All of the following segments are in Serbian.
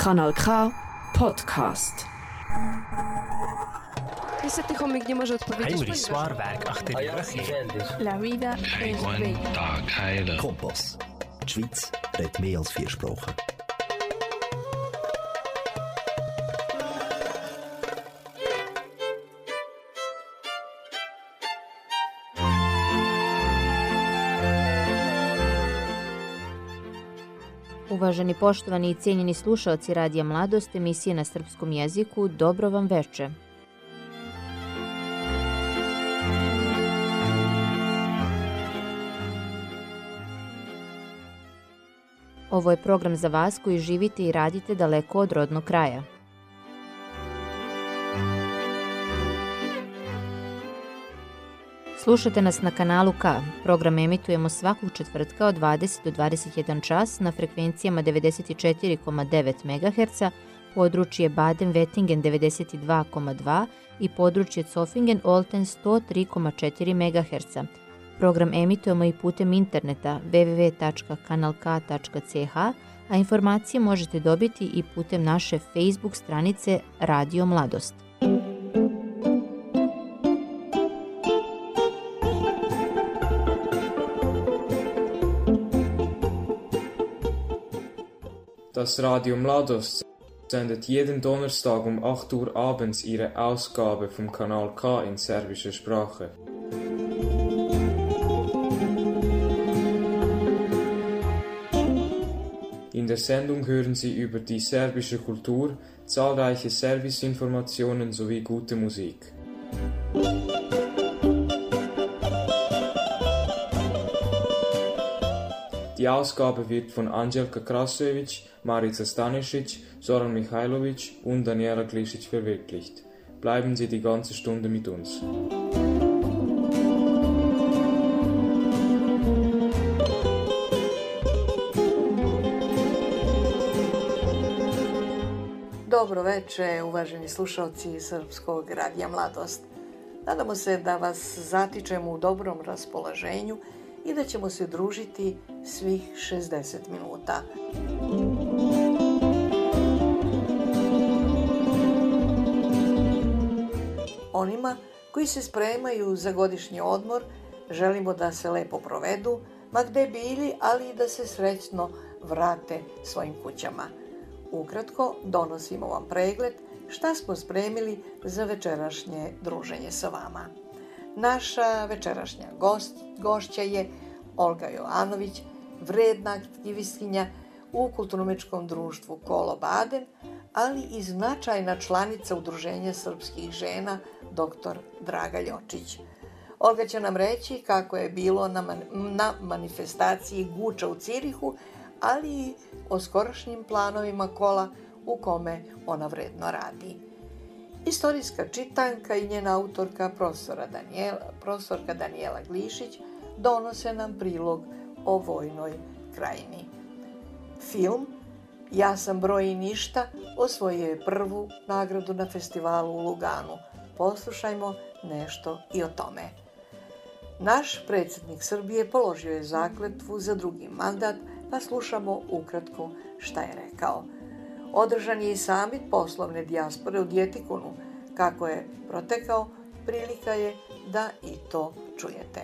Kanal K Podcast. Heimlich Swarwerk achter die Röche. La vida es bella. Kompass. Die Schweiz redet mehr als vier Sprachen. Uvaženi poštovani i cijenjeni slušalci Radija Mladost, emisije na srpskom jeziku, dobro vam veče. Ovo je program za vas koji živite i radite daleko od rodnog kraja. Slušate nas na kanalu K. Program emitujemo svakog četvrtka od 20 do 21 čas na frekvencijama 94,9 MHz, područje Baden-Wettingen 92,2 i područje Zofingen-Olten 103,4 MHz. Program emitujemo i putem interneta www.kanalk.ch, a informacije možete dobiti i putem naše Facebook stranice Radio Mladost. Das Radio Mladost sendet jeden Donnerstag um 8 Uhr abends ihre Ausgabe vom Kanal K in serbischer Sprache. In der Sendung hören Sie über die serbische Kultur, zahlreiche Serviceinformationen sowie gute Musik. Die Ausgabe wird von Angelika Krasovic, Marica Stanisic, Soran Mihailovic und Daniela Klišić verwirklicht. Bleiben Sie die ganze Stunde mit uns. Dobro veče, uvaženi slušalci Srpskog radija Mladost. Nadamo se da vas zatičemo u dobrom raspoloženju i da ćemo se družiti svih 60 minuta. Onima koji se spremaju za godišnji odmor želimo da se lepo provedu, ma gde bili, ali i da se srećno vrate svojim kućama. Ukratko, donosimo vam pregled šta smo spremili za večerašnje druženje sa vama. Naša večerašnja gost, gošća je Olga Jovanović, vredna aktivistkinja u kulturnomičkom društvu Kolo Baden, ali i značajna članica Udruženja srpskih žena dr. Draga Ljočić. Olga će nam reći kako je bilo na, man na manifestaciji Guča u Cirihu, ali i o skorašnjim planovima kola u kome ona vredno radi. Istorijska čitanka i njena autorka profesora Daniela, profesorka Daniela Glišić donose nam prilog o vojnoj krajini. Film Ja sam broj i ništa osvojio je prvu nagradu na festivalu u Luganu. Poslušajmo nešto i o tome. Naš predsjednik Srbije položio je zakletvu za drugi mandat, pa slušamo ukratko šta je rekao. Održan je i samit poslovne dijaspore u Djetikonu. Kako je protekao, prilika je da i to čujete.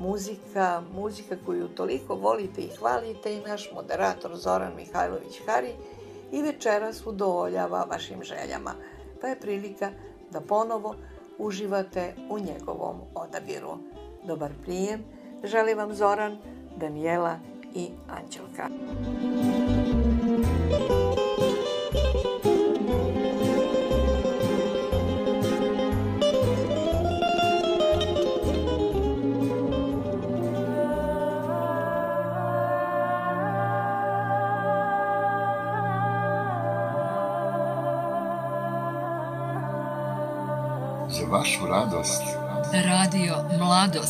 Muzika, muzika koju toliko volite i hvalite i naš moderator Zoran Mihajlović Hari i večeras udovoljava vašim željama, pa je prilika da ponovo uživate u njegovom odabiru. Dobar prijem, želi vam Zoran, Daniela i Anđelka. Radio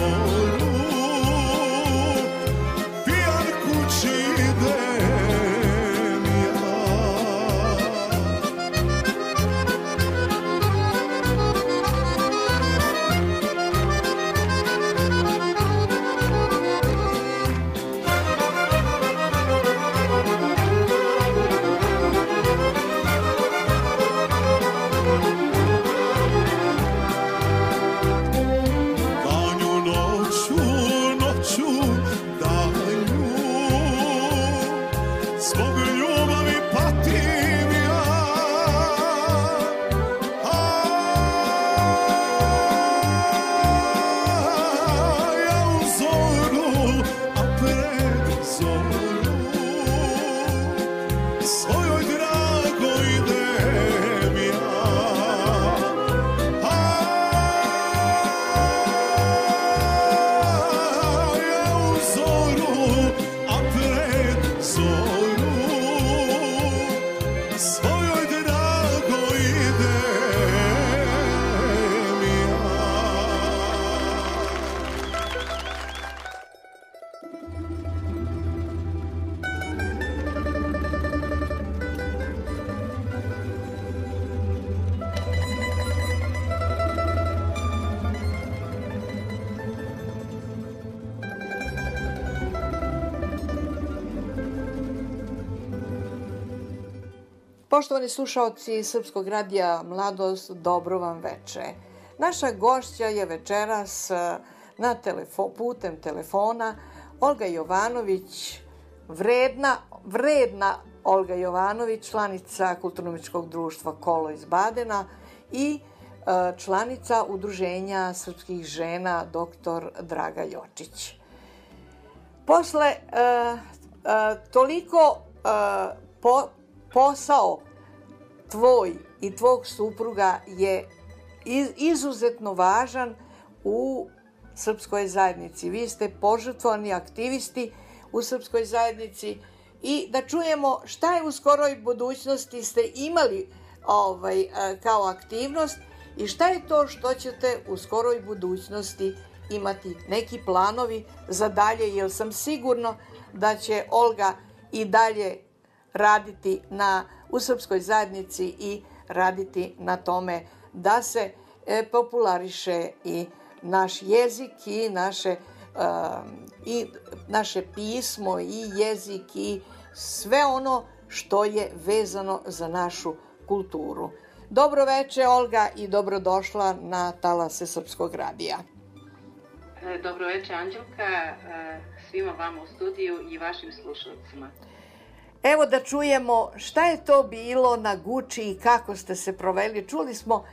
Lord. Poštovani slušalci Srpskog radija Mladost, dobro vam veče. Naša gošća je večeras e, na telefo, putem telefona Olga Jovanović, vredna, vredna Olga Jovanović, članica Kulturnomičkog društva Kolo iz Badena i e, članica Udruženja srpskih žena dr. Draga Jočić. Posle e, toliko po, posao tvoj i tvog supruga je izuzetno važan u srpskoj zajednici. Vi ste požrtvovani aktivisti u srpskoj zajednici i da čujemo šta je u skoroj budućnosti ste imali ovaj, kao aktivnost i šta je to što ćete u skoroj budućnosti imati neki planovi za dalje, jer sam sigurno da će Olga i dalje raditi na, u srpskoj zajednici i raditi na tome da se e, populariše i naš jezik i naše, uh, i naše pismo i jezik i sve ono što je vezano za našu kulturu. Dobro veče Olga i dobrodošla na Talase Srpskog radija. E, dobro veče Anđelka, e, svima vama u studiju i vašim slušalcima. Evo da čujemo šta je to bilo na Guči i kako ste se proveli. Čuli smo uh,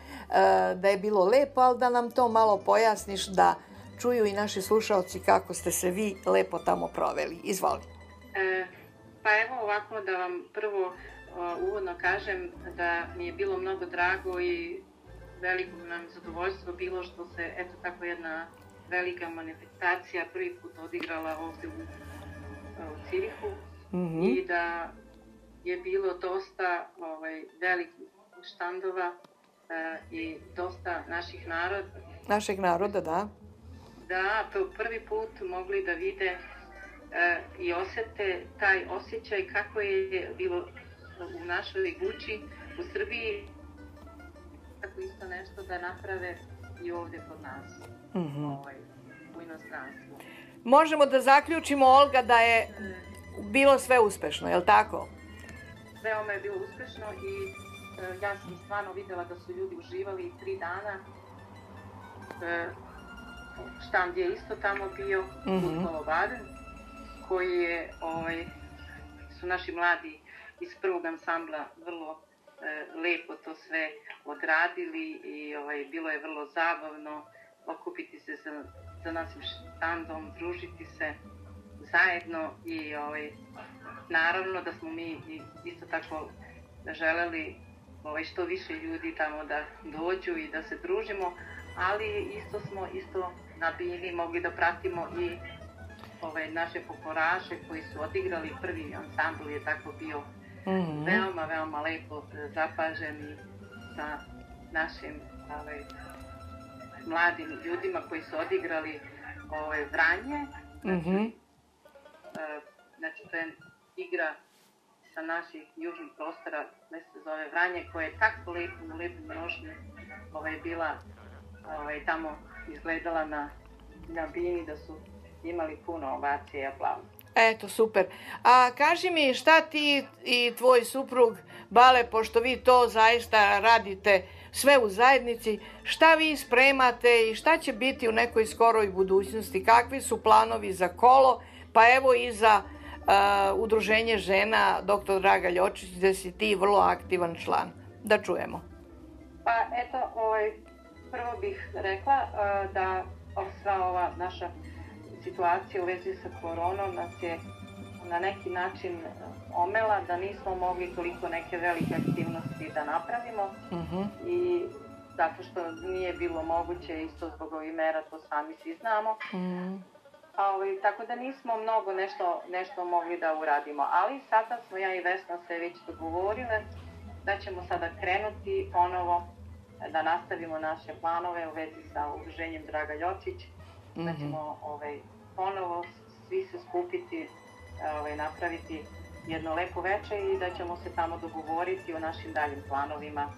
da je bilo lepo, ali da nam to malo pojasniš da čuju i naši slušalci kako ste se vi lepo tamo proveli. Izvoli. E, pa evo ovako da vam prvo o, uvodno kažem da mi je bilo mnogo drago i veliko nam zadovoljstvo bilo što se eto tako jedna velika manifestacija prvi put odigrala ovde u, u Cirihu -hmm. i da je bilo dosta ovaj, velikih štandova e, i dosta naših naroda. Našeg naroda, da. Da, to prvi put mogli da vide e, i osete taj osjećaj kako je bilo u našoj Guči, u Srbiji, tako isto nešto da naprave i ovde kod nas, mm -hmm. ovaj, u inostranstvu. Možemo da zaključimo, Olga, da je bilo sve uspešno, je li tako? Veoma je bilo uspešno i e, ja sam stvarno videla da su ljudi uživali tri dana. E, štand je isto tamo bio, mm -hmm. Baden, koji je, ovaj, su naši mladi iz prvog ansambla vrlo e, lepo to sve odradili i ovaj, bilo je vrlo zabavno okupiti se sa, sa našim štandom, družiti se zajedno i ovaj, naravno da smo mi isto tako želeli ovaj, što više ljudi tamo da dođu i da se družimo, ali isto smo isto na bini mogli da pratimo i ovaj, naše pokoraše koji su odigrali prvi ansambl je tako bio mm -hmm. veoma, veoma lepo zapažen sa našim ovaj, mladim ljudima koji su odigrali ovaj, Vranje. Mm -hmm znači to je igra sa naših južnih prostora, ne se zove Vranje, koja je tako lepo, u lepom nošnju ovaj, bila ovaj, tamo izgledala na, na bini da su imali puno ovacije i aplauza. Eto, super. A kaži mi šta ti i tvoj suprug Bale, pošto vi to zaista radite sve u zajednici, šta vi spremate i šta će biti u nekoj skoroj budućnosti, kakvi su planovi za kolo, pa evo i za uh, udruženje žena dr. Draga Ljočić, gde si ti vrlo aktivan član. Da čujemo. Pa eto, ovaj, prvo bih rekla uh, da sva ova naša situacija u vezi sa koronom nas je na neki način omela, da nismo mogli toliko neke velike aktivnosti da napravimo uh mhm. -huh. i zato što nije bilo moguće isto zbog ovih mera, to sami svi znamo. Uh mhm. -huh. Ovaj, tako da nismo mnogo nešto, nešto mogli da uradimo, ali sada smo ja i Vesna se već dogovorile da ćemo sada krenuti ponovo da nastavimo naše planove u vezi sa udruženjem Draga Ljočić, mm -hmm. da mhm. ćemo ovaj, ponovo svi se skupiti, ovaj, napraviti jedno lepo veče i da ćemo se tamo dogovoriti o našim daljim planovima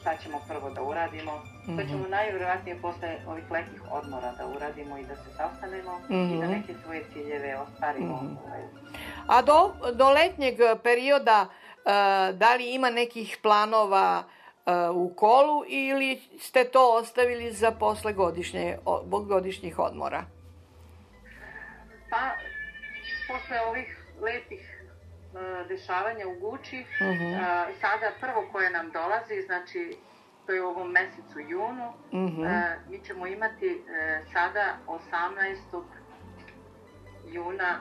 šta ćemo prvo da uradimo. Mm -hmm. To ćemo najvjerojatnije posle ovih letnjih odmora da uradimo i da se sastanemo mm -hmm. i da mhm. neke svoje ciljeve ostvarimo. Mm -hmm. A do, do letnjeg perioda da li ima nekih planova u kolu ili ste to ostavili za posle godišnje, godišnjih odmora? Pa, posle ovih lepih dešavanja u Guči, uh Mhm. -huh. sada prvo koje nam dolazi, znači to je u ovom mesecu junu, uh -huh. mi ćemo imati sada 18. juna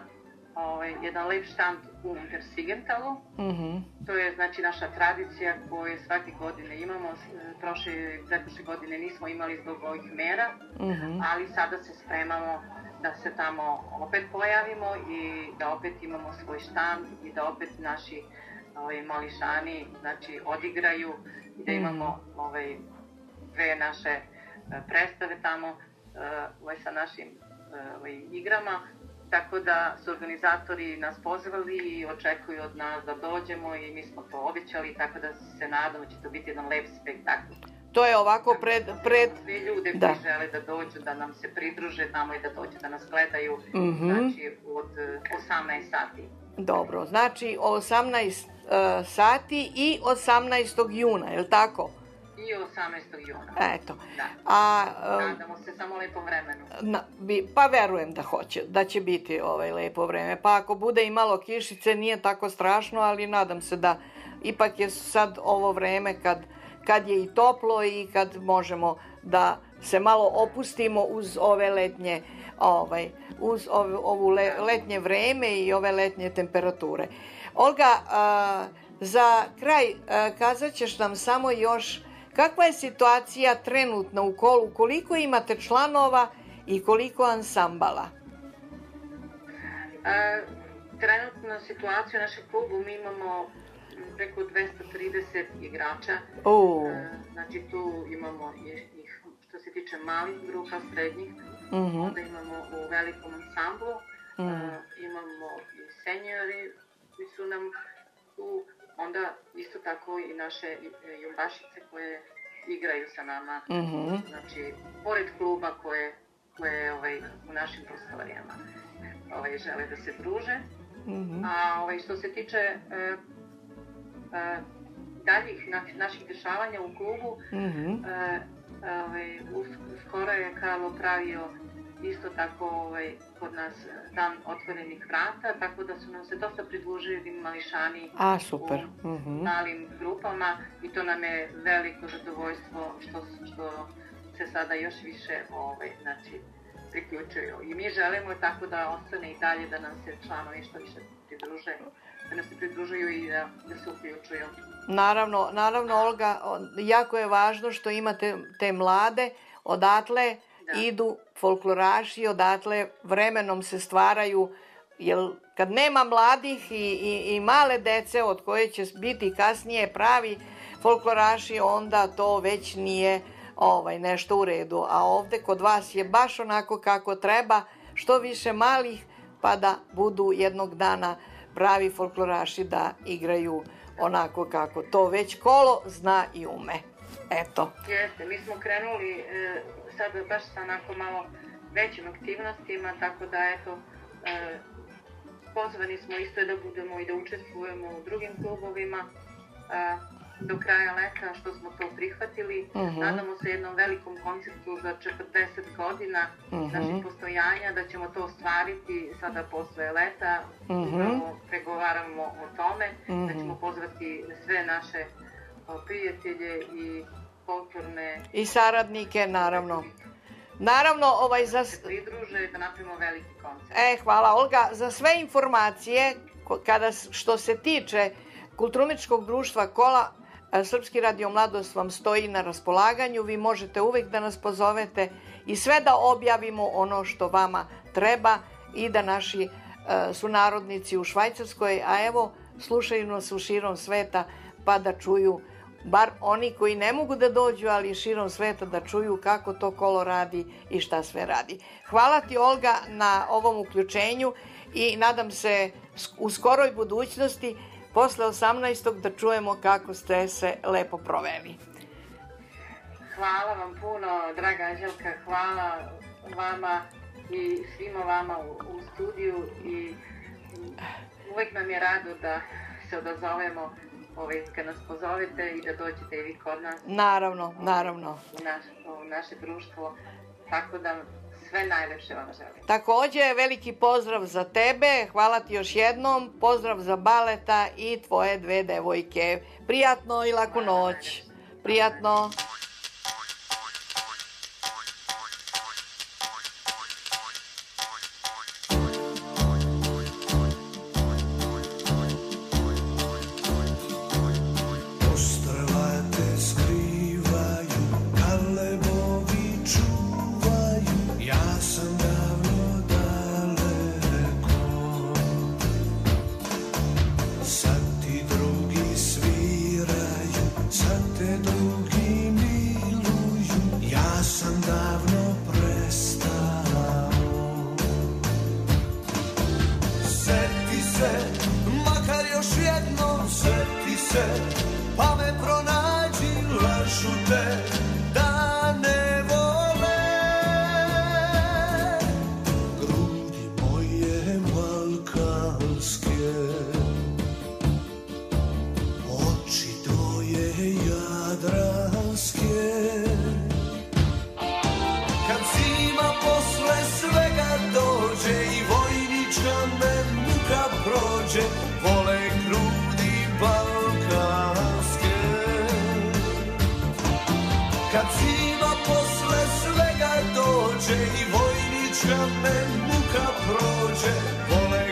ovaj, jedan lep štand u Untersigentalu. Uh -huh. To je znači naša tradicija koju svake godine imamo. Prošle, pretprošle godine nismo imali zbog ovih mera, uh -huh. ali sada se spremamo da se tamo opet pojavimo i da opet imamo svoj štand i da opet naši ovaj, mališani znači, odigraju i da imamo ovaj, dve naše predstave tamo ovaj, sa našim ovaj, igrama Tako da su organizatori nas pozvali i očekuju od nas da dođemo i mi smo to obećali, tako da se nadamo će to biti jedan lep spektakl. To je ovako pred... pred... Sve ljude da. koji žele da dođu, da nam se pridruže tamo i da dođu da nas gledaju, mm -hmm. znači od 18 sati. Dobro, znači 18 uh, sati i 18. juna, je li tako? i 18. juna. Eto. Da. A, um, Nadamo se samo lepo vremenu. Na, bi, pa verujem da hoće, da će biti ovaj lepo vreme. Pa ako bude i malo kišice, nije tako strašno, ali nadam se da ipak je sad ovo vreme kad, kad je i toplo i kad možemo da se malo opustimo uz ove letnje ovaj, uz ove, ovu le, letnje vreme i ove letnje temperature. Olga, a, za kraj a, kazat ćeš nam samo još Kakva je situacija trenutno u kolu? Koliko imate članova i koliko ansambala? E, trenutna situacija u našem klubu mi imamo preko 230 igrača. Oh. E, znači tu imamo ih, što se tiče malih grupa, srednjih, mm -hmm. onda imamo u velikom ansamblu, mm -hmm. e, imamo i senjori koji su nam tu onda isto tako i naše jumbašice koje igraju sa nama. Mm -hmm. Znači, pored kluba koje, koje ovaj, u našim prostorijama ovaj, žele da se druže. Mm -hmm. A ovaj, što se tiče e, e, daljih na, naših dešavanja u klubu, mm -hmm. ovaj, skoro je Karlo pravio isto tako ovaj, kod nas dan otvorenih vrata, tako da su nam se dosta pridružili mališani A, super. u mm -hmm. malim grupama i to nam je veliko zadovoljstvo što, što se sada još više ovaj, znači, priključuju. I mi želimo tako da ostane i dalje da nam se članovi što više pridruže, da nam se pridružuju i da, da se uključuju. Naravno, naravno, Olga, jako je važno što imate te mlade, odatle da. idu folkloraši, odatle vremenom se stvaraju, jer kad nema mladih i, i, i male dece od koje će biti kasnije pravi folkloraši, onda to već nije ovaj nešto u redu. A ovde kod vas je baš onako kako treba, što više malih, pa da budu jednog dana pravi folkloraši da igraju onako kako to već kolo zna i ume. Eto. Jeste, mi smo krenuli e, sad baš sa onako malo većim aktivnostima, tako da eto, e, pozvani smo isto da budemo i da učestvujemo u drugim klubovima e, do kraja leta, što smo to prihvatili. Uh -huh. Nadamo se jednom velikom koncertu za 40 godina uh -huh. naših postojanja, da ćemo to ostvariti sada posle leta. Uh -huh. Pregovaramo o tome, uh -huh. da ćemo pozvati sve naše prijatelje i folklorne... I saradnike, naravno. Naravno, ovaj za... Se pridruže da napravimo veliki koncert. E, hvala Olga. Za sve informacije, kada, što se tiče Kulturničkog društva Kola, Srpski radio Mladost vam stoji na raspolaganju. Vi možete uvek da nas pozovete i sve da objavimo ono što vama treba i da naši uh, sunarodnici u Švajcarskoj, a evo, slušaju nas u širom sveta pa da čuju bar oni koji ne mogu da dođu, ali širom sveta da čuju kako to kolo radi i šta sve radi. Hvala ti Olga na ovom uključenju i nadam se u skoroj budućnosti posle 18. da čujemo kako ste se lepo proveli. Hvala vam puno, draga Anđelka, hvala vama i svima vama u, u studiju i uvek nam je rado da se odazovemo ovaj, kad nas pozovete i da dođete i vi kod nas. Naravno, naravno. U, naš, u naše društvo. Tako da sve najlepše vam želim. Takođe, veliki pozdrav za tebe, hvala ti još jednom, pozdrav za Baleta i tvoje dve devojke. Prijatno i laku noć. Prijatno. Kad zima posle svega dođe i vojnička me muka prođe, vole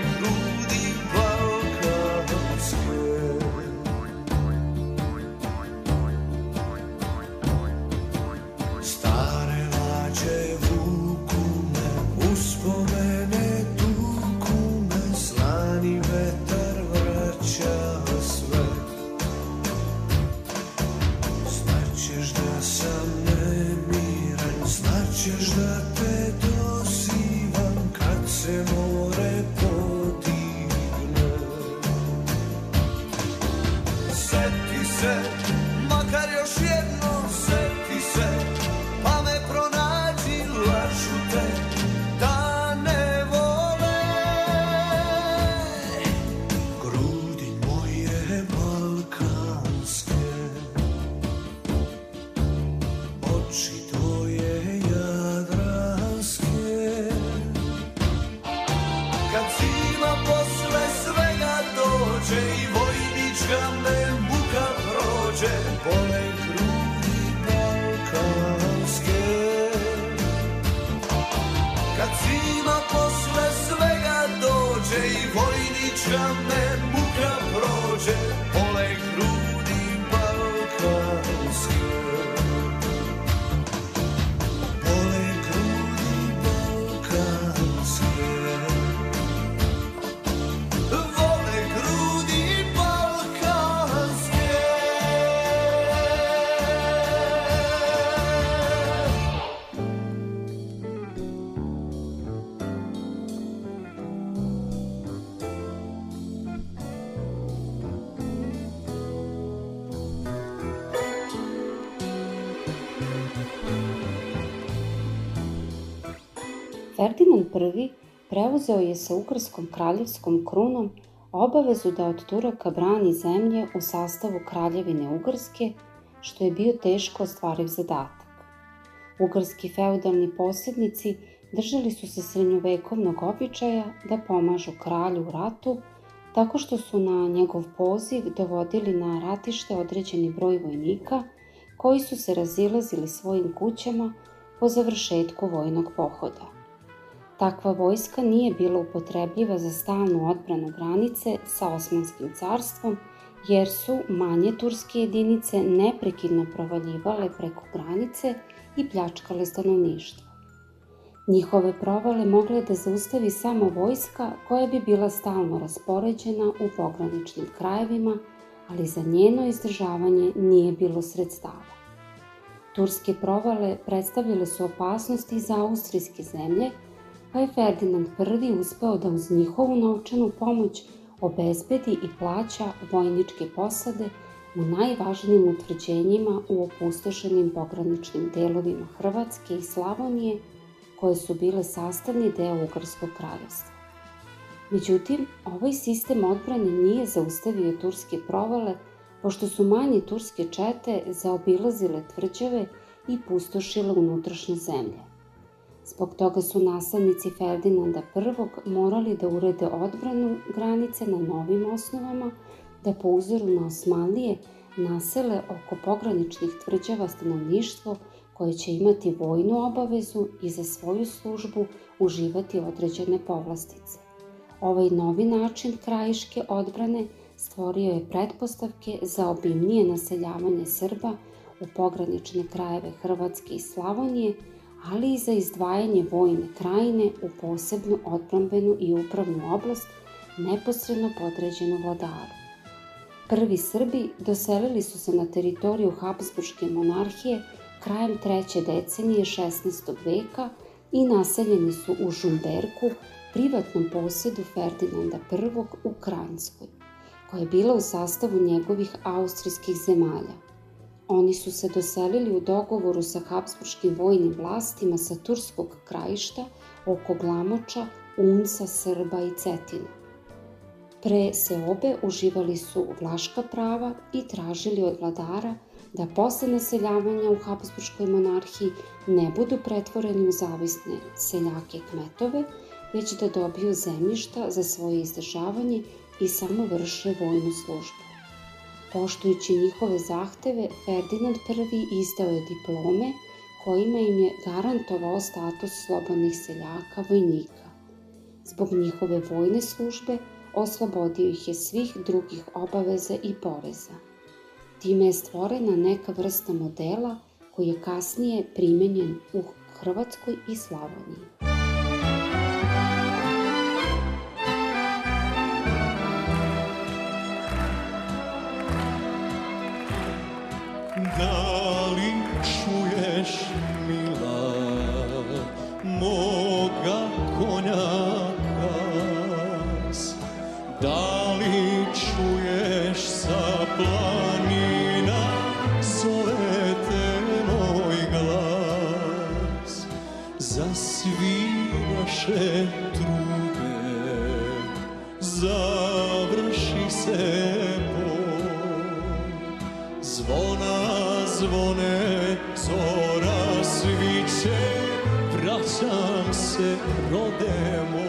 Ferdinand I preuzeo je sa Ugarskom kraljevskom krunom obavezu da od Turaka brani zemlje u sastavu kraljevine Ugarske, što je bio teško ostvariv zadatak. Ugarski feudalni posjednici držali su se srednjovekovnog običaja da pomažu kralju u ratu, tako što su na njegov poziv dovodili na ratište određeni broj vojnika koji su se razilazili svojim kućama po završetku vojnog pohoda. Takva vojska nije bila upotrebljiva za stalnu odbranu granice sa Osmanskim carstvom, jer su manje turske jedinice neprekidno provaljivale preko granice i pljačkale stanovništvo. Njihove provale mogle da zaustavi samo vojska koja bi bila stalno raspoređena u pograničnim krajevima, ali za njeno izdržavanje nije bilo sredstava. Turske provale predstavljale su opasnosti za austrijske zemlje, pa je Ferdinand I uspeo da uz njihovu novčanu pomoć obezbedi i plaća vojničke posade u najvažnijim utvrđenjima u opustošenim pograničnim delovima Hrvatske i Slavonije, koje su bile sastavni deo Ugarskog kraljevstva. Međutim, ovaj sistem odbrane nije zaustavio turske provale, pošto su manje turske čete zaobilazile tvrđave i pustošile unutrašnje zemlje. Zbog toga su naslednici Ferdinanda I morali da urede odbranu granice na novim osnovama, da po uzoru na Osmanlije nasele oko pograničnih tvrđava stanovništvo koje će imati vojnu obavezu i za svoju službu uživati određene povlastice. Ovaj novi način krajiške odbrane stvorio je pretpostavke za obimnije naseljavanje Srba u pogranične krajeve Hrvatske i Slavonije, ali i za izdvajanje vojne krajine u posebnu odbrambenu i upravnu oblast neposredno podređenu vladaru. Prvi Srbi doselili su se na teritoriju Habsburške monarhije krajem treće decenije 16. veka i naseljeni su u Žumberku, privatnom posjedu Ferdinanda I u Kranjskoj, koja je bila u sastavu njegovih austrijskih zemalja. Oni su se doselili u dogovoru sa Habsburškim vojnim vlastima sa turskog krajišta oko Glamoča, Unca, Srba i Cetina. Pre seobe uživali su vlaška prava i tražili od vladara da posle naseljavanja u Habsburškoj monarhiji ne budu pretvoreni u zavisne seljake kmetove, već da dobiju zemljišta za svoje izdržavanje i samo vrše vojnu službu. Poštujući njihove zahteve, Ferdinand I izdao je diplome kojima im je garantovao status slobodnih seljaka vojnika. Zbog njihove vojne službe oslobodio ih je svih drugih obaveza i poreza. Time je stvorena neka vrsta modela koji je kasnije primenjen u Hrvatskoj i Slavoniji. Čuješ sa planina zove te moj glas? Zasviraše trube, završi se Zvona zvone, zora sviće, vraćam se, rode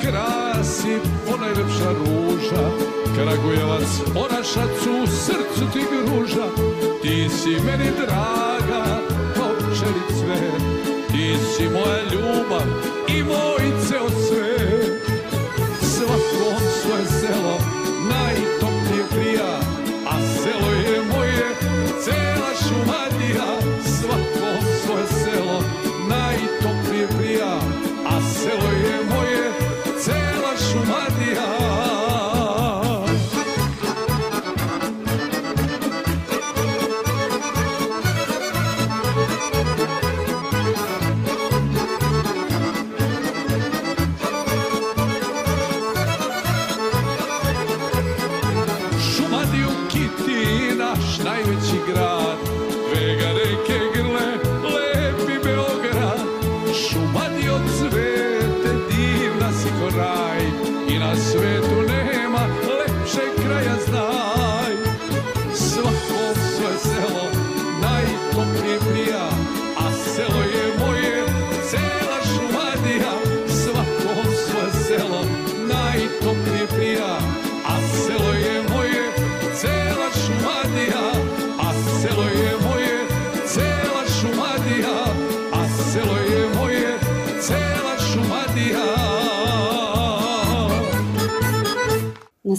krasi ponajlepša ruža. Kragujevac, Orašac u srcu ti gruža. Ti si meni draga kao pčeli cvet Ti si moja ljubav i moj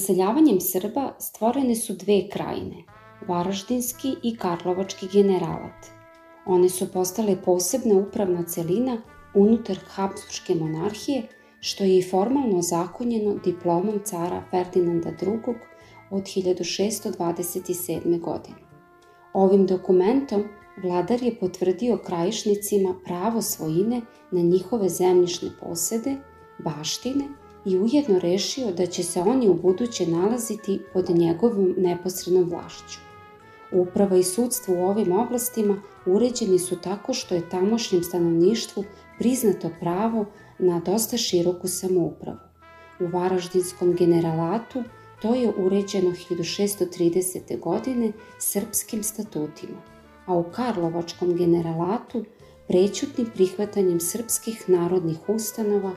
Naseljavanjem Srba stvorene su dve krajine, Varaždinski i Karlovački generalat. One su postale posebna upravna celina unutar Habsburške monarhije, što je i formalno zakonjeno diplomom cara Ferdinanda II. od 1627. godine. Ovim dokumentom vladar je potvrdio krajišnicima pravo svojine na njihove zemljišne posede, baštine i ujedno rešio da će se oni u buduće nalaziti pod njegovom neposrednom vlašću. Uprava i sudstvo u ovim oblastima uređeni su tako što je tamošnjem stanovništvu priznato pravo na dosta široku samoupravu. U Varaždinskom generalatu to je uređeno 1630. godine srpskim statutima, a u Karlovačkom generalatu prećutnim prihvatanjem srpskih narodnih ustanova,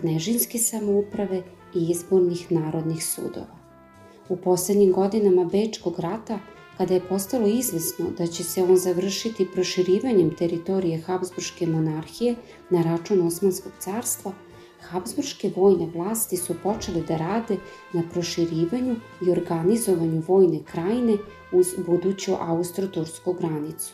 knežinske samouprave i izbornih narodnih sudova. U poslednjim godinama Bečkog rata, kada je postalo izvesno da će se on završiti proširivanjem teritorije Habsburške monarhije na račun Osmanskog carstva, Habsburške vojne vlasti su počele da rade na proširivanju i organizovanju vojne krajine uz buduću austro-tursku granicu.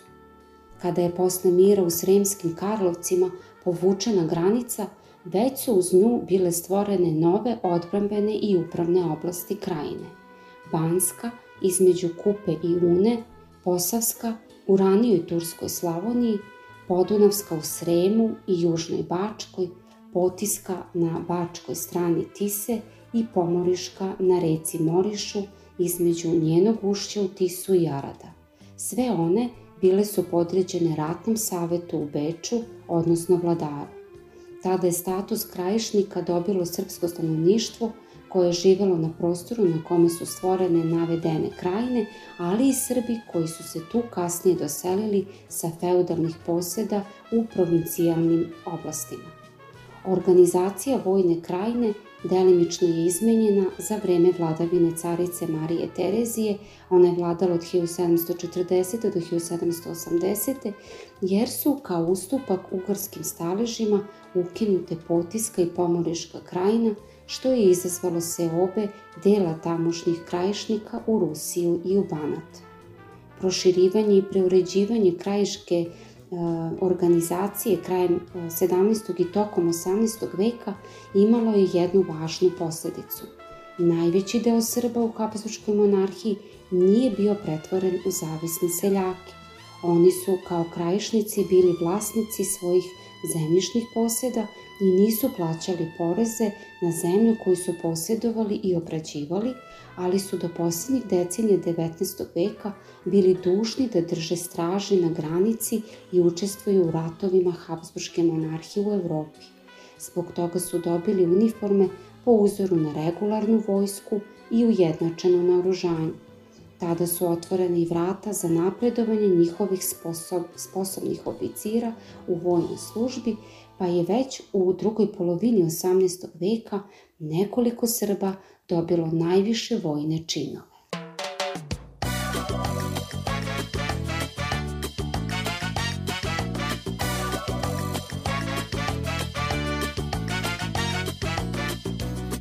Kada je posle mira u Sremskim Karlovcima povučena granica, već su uz nju bile stvorene nove odbrambene i upravne oblasti krajine. Banska između Kupe i Une, Posavska u ranijoj Turskoj Slavoniji, Podunavska u Sremu i Južnoj Bačkoj, Potiska na Bačkoj strani Tise i Pomoriška na reci Morišu između njenog ušća u Tisu i Arada. Sve one bile su podređene ratnom savetu u Beču, odnosno vladaru. Tada je status krajišnika dobilo srpsko stanovništvo koje je živelo na prostoru na kome su stvorene navedene krajine, ali i Srbi koji su se tu kasnije doselili sa feudalnih poseda u provincijalnim oblastima. Organizacija vojne krajine delimično je izmenjena za vreme vladavine carice Marije Terezije, ona je vladala od 1740. do 1780. jer su kao ustupak ugarskim staležima ukinute Potiska i Pomoriška krajina, što je izazvalo seobe dela tamošnjih krajišnika u Rusiju i u Banat. Proširivanje i preuređivanje krajiške organizacije krajem 17. i tokom 18. veka imalo je jednu važnu posledicu. Najveći deo Srba u Habsburgskoj monarhiji nije bio pretvoren u zavisne seljake. Oni su kao krajišnici bili vlasnici svojih zemljišnih posjeda i nisu plaćali poreze na zemlju koju su posjedovali i obrađivali, ali su do posljednjih decenija 19. veka bili dužni da drže straže na granici i učestvuju u ratovima Habsburgske monarhije u Evropi. Zbog toga su dobili uniforme po uzoru na regularnu vojsku i ujednačeno naoružanje. Tada su otvorene i vrata za napredovanje njihovih sposob, sposobnih oficira u vojnoj službi, pa je već u drugoj polovini 18. veka nekoliko Srba dobilo najviše vojne činove.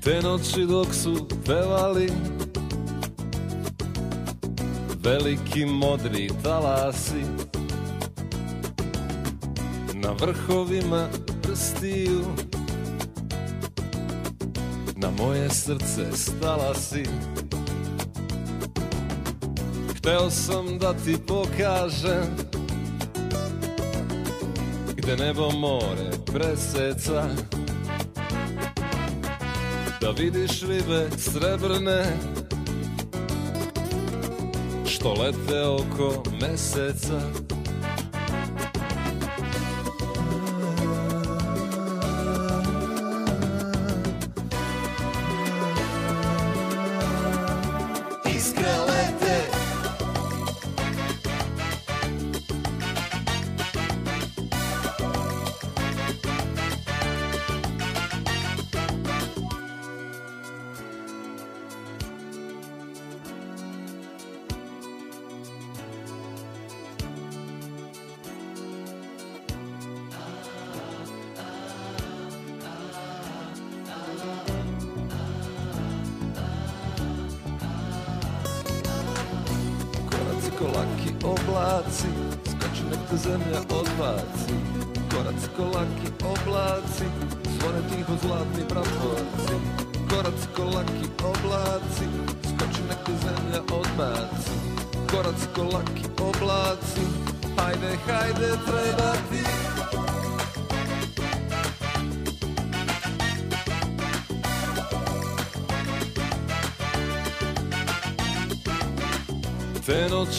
Te noći dok su pevali Veliki modri talasi Na vrhovima prstiju Na moje srce stala si. Hteo sam da ti pokažem Gde nebo more preseca. Da vidiš ribe srebrne Što lete oko meseca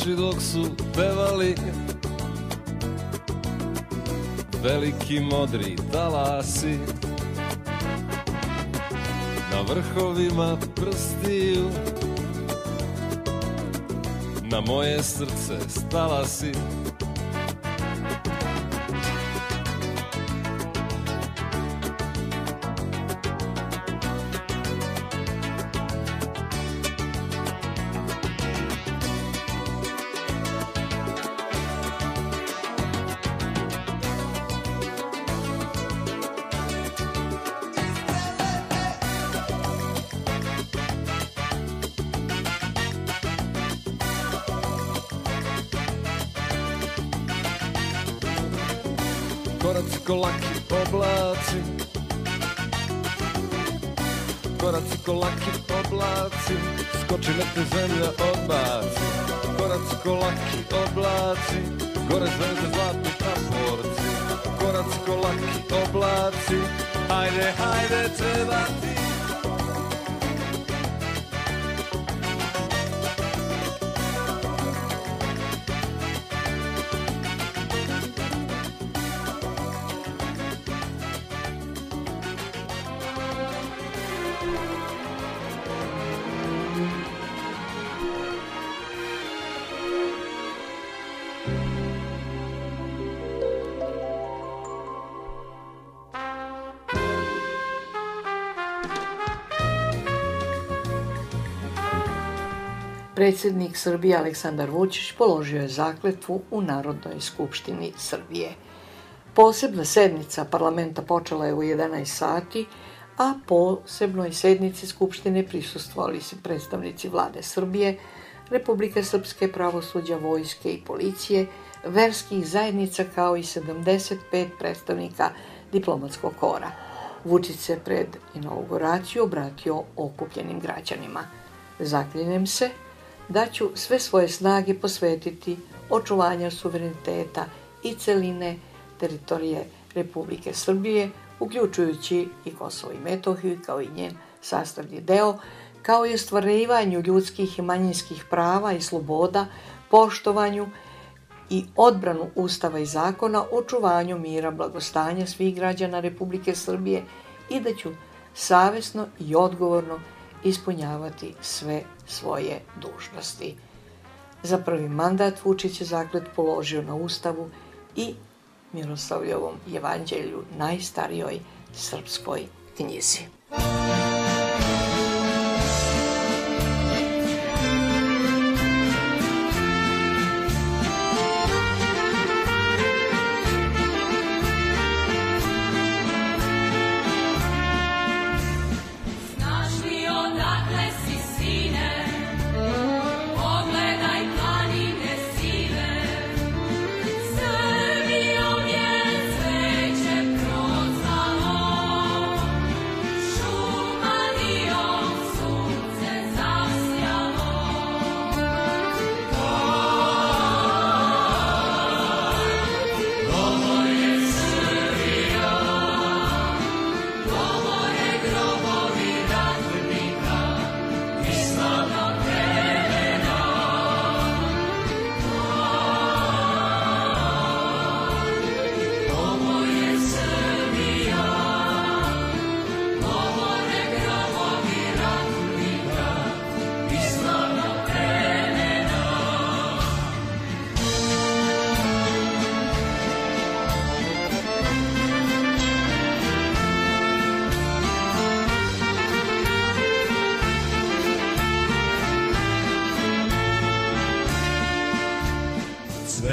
Noći dok su pevali Veliki modri talasi. Na vrhovima prstiju Na moje srce stala si ko laki oblaci Koraci ko laki oblaci Skoči nek te zemlja odbaci. Koraci ko laki oblaci Gore zvezde zlatni praporci. Koraci ko laki oblaci Hajde, hajde, treba Predsjednik Srbije Aleksandar Vučić položio je zakletvu u Narodnoj skupštini Srbije. Posebna sednica parlamenta počela je u 11 sati, a posebnoj sednici Skupštine prisustvovali se predstavnici vlade Srbije, Republike Srpske, pravosuđa, vojske i policije, verskih zajednica kao i 75 predstavnika diplomatskog kora. Vučić se pred inauguraciju obratio okupljenim građanima. Zaklinjem se da ću sve svoje snage posvetiti očuvanju suvereniteta i celine teritorije Republike Srbije, uključujući i Kosovo i Metohiju kao i njen sastavni deo, kao i ostvarivanju ljudskih i manjinskih prava i sloboda, poštovanju i odbranu Ustava i zakona, očuvanju mira, blagostanja svih građana Republike Srbije i da ću savesno i odgovorno ispunjavati sve svoje dužnosti. Za prvi mandat Vučić je zaklet položio na Ustavu i Miroslavljevom evanđelju najstarijoj srpskoj knjizi.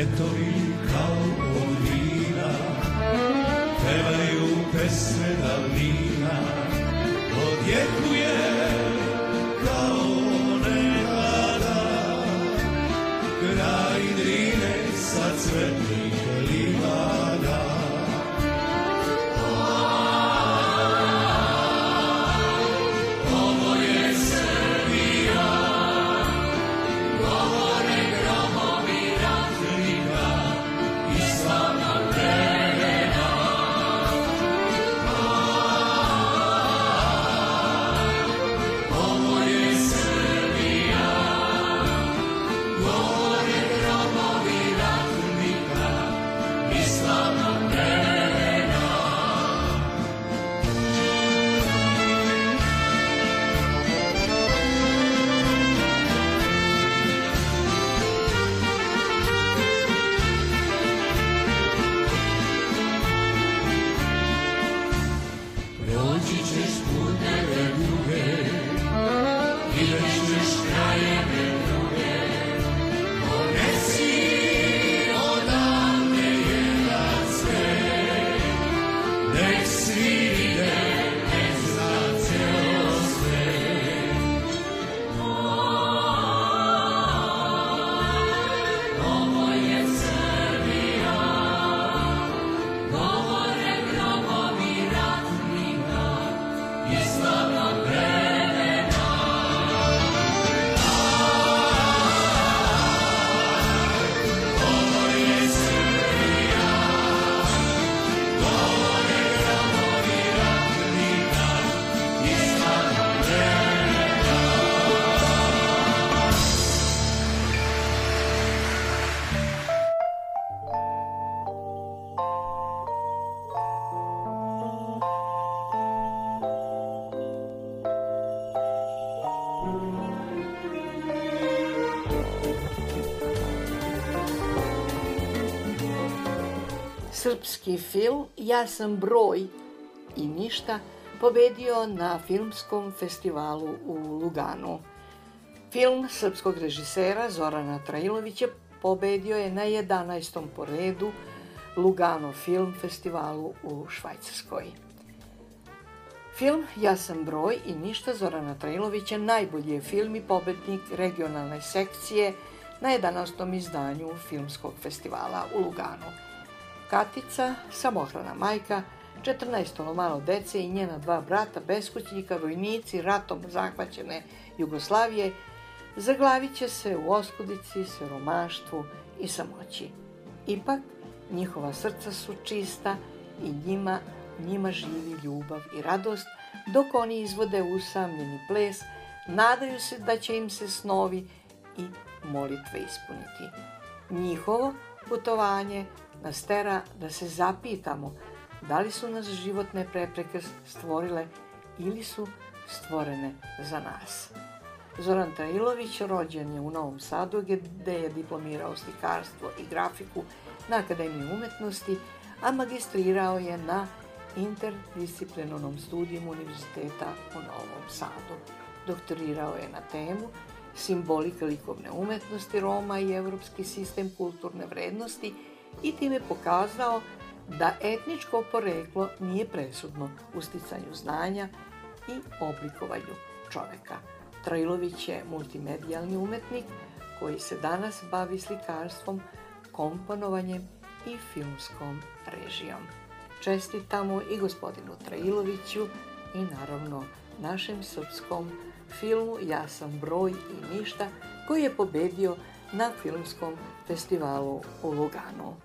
Cvetovi kao od vina Pevaju pesme davnina Odjekuje srpski film Ja sam broj i ništa pobedio na filmskom festivalu u Luganu. Film srpskog režisera Zorana Trailovića pobedio je na 11. poredu Lugano Film Festivalu u Švajcarskoj. Film Ja sam broj i ništa Zorana Trailovića najbolji je film i pobednik regionalne sekcije na 11. izdanju Filmskog festivala u Luganu. Katica, samohrana majka, 14 malo dece i njena dva brata, beskućnika, vojnici, ratom zahvaćene Jugoslavije, zaglavit će se u oskudici, siromaštvu i samoći. Ipak, njihova srca su čista i njima, njima živi ljubav i radost, dok oni izvode usamljeni ples, nadaju se da će im se snovi i molitve ispuniti. Njihovo putovanje nas tera da se zapitamo da li su nas životne prepreke stvorile ili su stvorene za nas. Zoran Trailović rođen je u Novom Sadu gde je diplomirao slikarstvo i grafiku na Akademiji umetnosti, a magistrirao je na interdisciplinarnom studiju Univerziteta u Novom Sadu. Doktorirao je na temu simbolika likovne umetnosti Roma i evropski sistem kulturne vrednosti i time pokazao da etničko poreklo nije presudno u sticanju znanja i oblikovanju čoveka. Trajlović je multimedijalni umetnik koji se danas bavi slikarstvom, komponovanjem i filmskom režijom. Čestitamo i gospodinu Trailoviću i naravno našem srpskom filmu Ja sam broj i ništa koji je pobedio na filmskom festivalu u Luganu.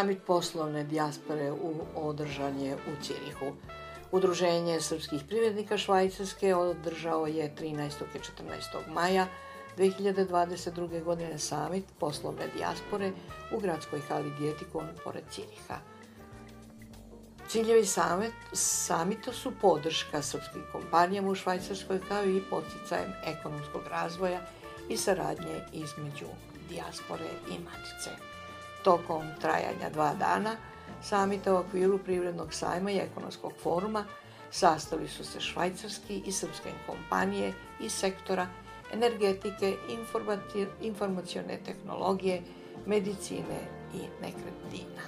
Samit poslovne dijaspore u, održan je u Cirihu. Udruženje srpskih privrednika Švajcarske održao je 13. i 14. maja 2022. godine samit poslovne dijaspore u gradskoj hali Djetikon pored Ciriha. Ciljevi samet, samita su podrška srpskim kompanijama u Švajcarskoj kao i poticajem ekonomskog razvoja i saradnje između dijaspore i matice. Tokom trajanja dva dana samita u okviru Privrednog sajma i ekonomskog foruma sastali su se švajcarski i srpske kompanije iz sektora energetike, informacione tehnologije, medicine i nekretnina.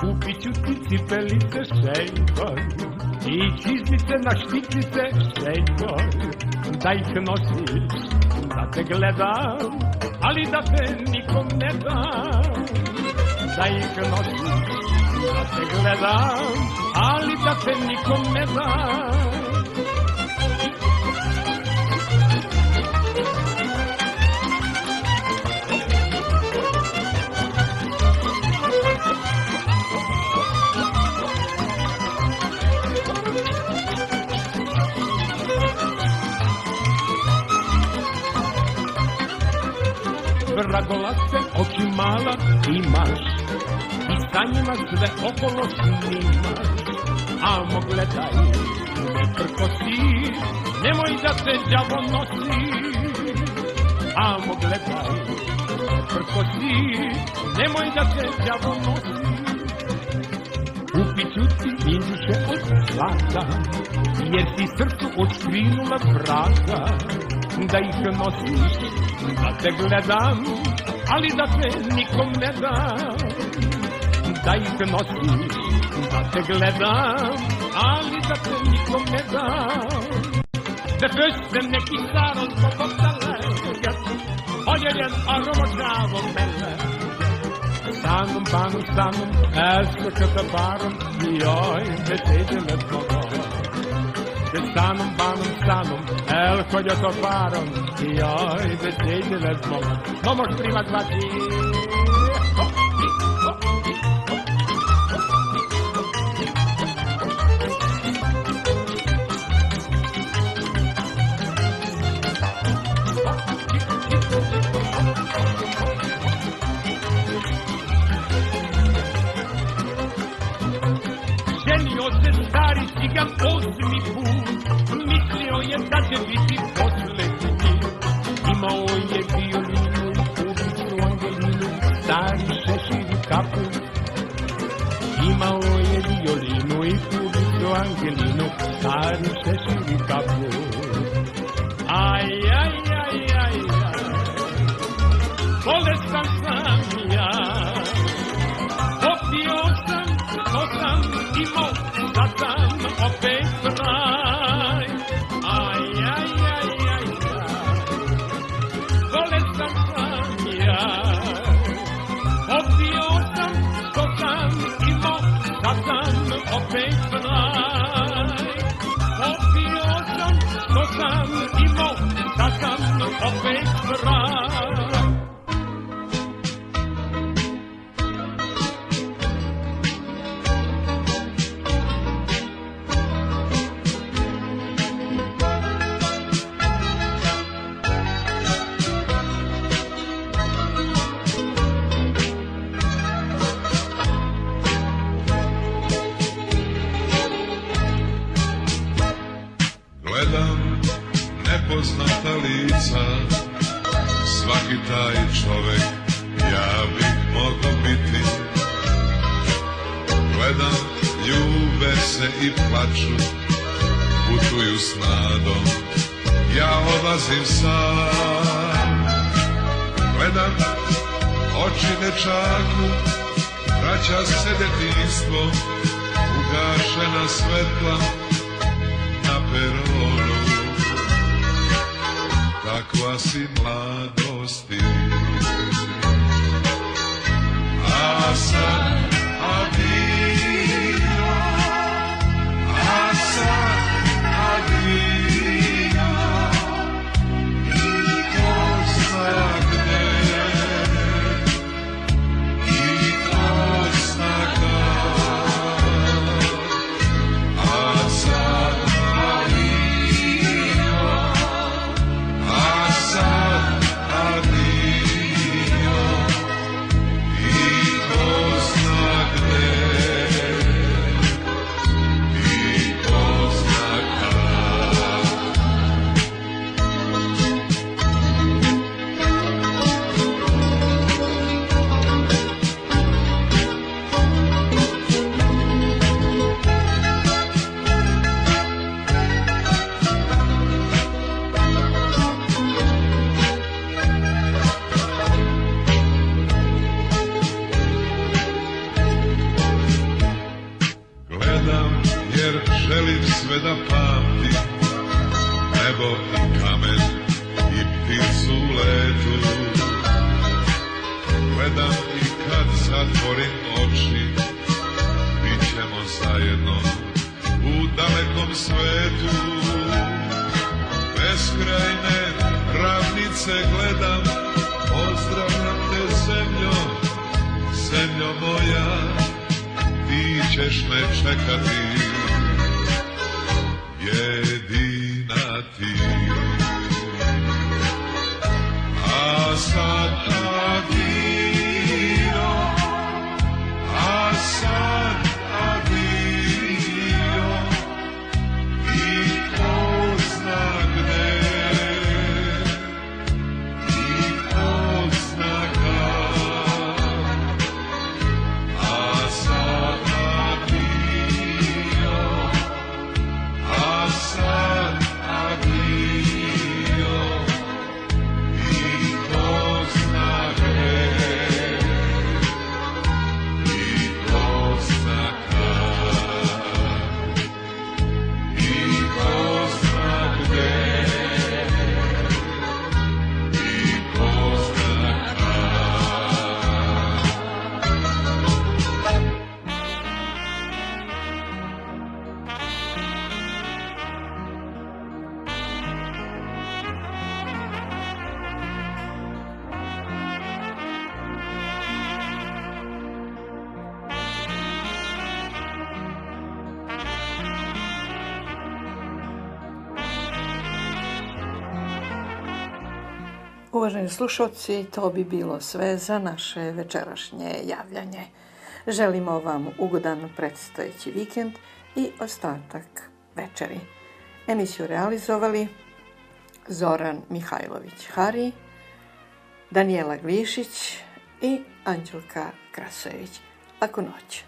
Kupiću ti cipelice šeljkoj i čizmice na štičice šeljkoj, da ih nosiš, da te gledam, ali da te nikom ne dam. Da ih nosiš, da te gledam, ali da te nikom ne dam. Vragolaste oči mala imaš I sa njima sve okolo snimaš Amo gledaj, ne prkosi Nemoj da te đavo nosi. Amo gledaj, ne prkosi Nemoj da te đavo nosi. Kupiću ti vinduše od zlata Jer ti srcu odškrinula vrata Da ih nosiš da te gledam, ali da te nikom ne dam. Da ih nosiš, da te gledam, ali da te nikom ne dam. Det behövs neki saron på bortaläget, oljeljen aromatrav och mellan. Sanum, banum, sanum, älskar barum, jag är betydligt én szánom, bánom, szánom, elfogyott a párom, jaj, de szégyen lesz magam. Na most primát vágyi! Genio, se stari, cigam, osmi pur. Stari šešir i kaput. Imao je violinu i kubicu Angelinu, stari šešir i kaput. Aj, aj, aj, aj, aj, bolestan sam ja, popio sam, što sam imao, sad sam opet Uvaženi slušalci, to bi bilo sve za naše večerašnje javljanje. Želimo vam ugodan predstojeći vikend i ostatak večeri. Emisiju realizovali Zoran Mihajlović-Hari, Danijela Glišić i Anđelka Krasojević. Laku noć.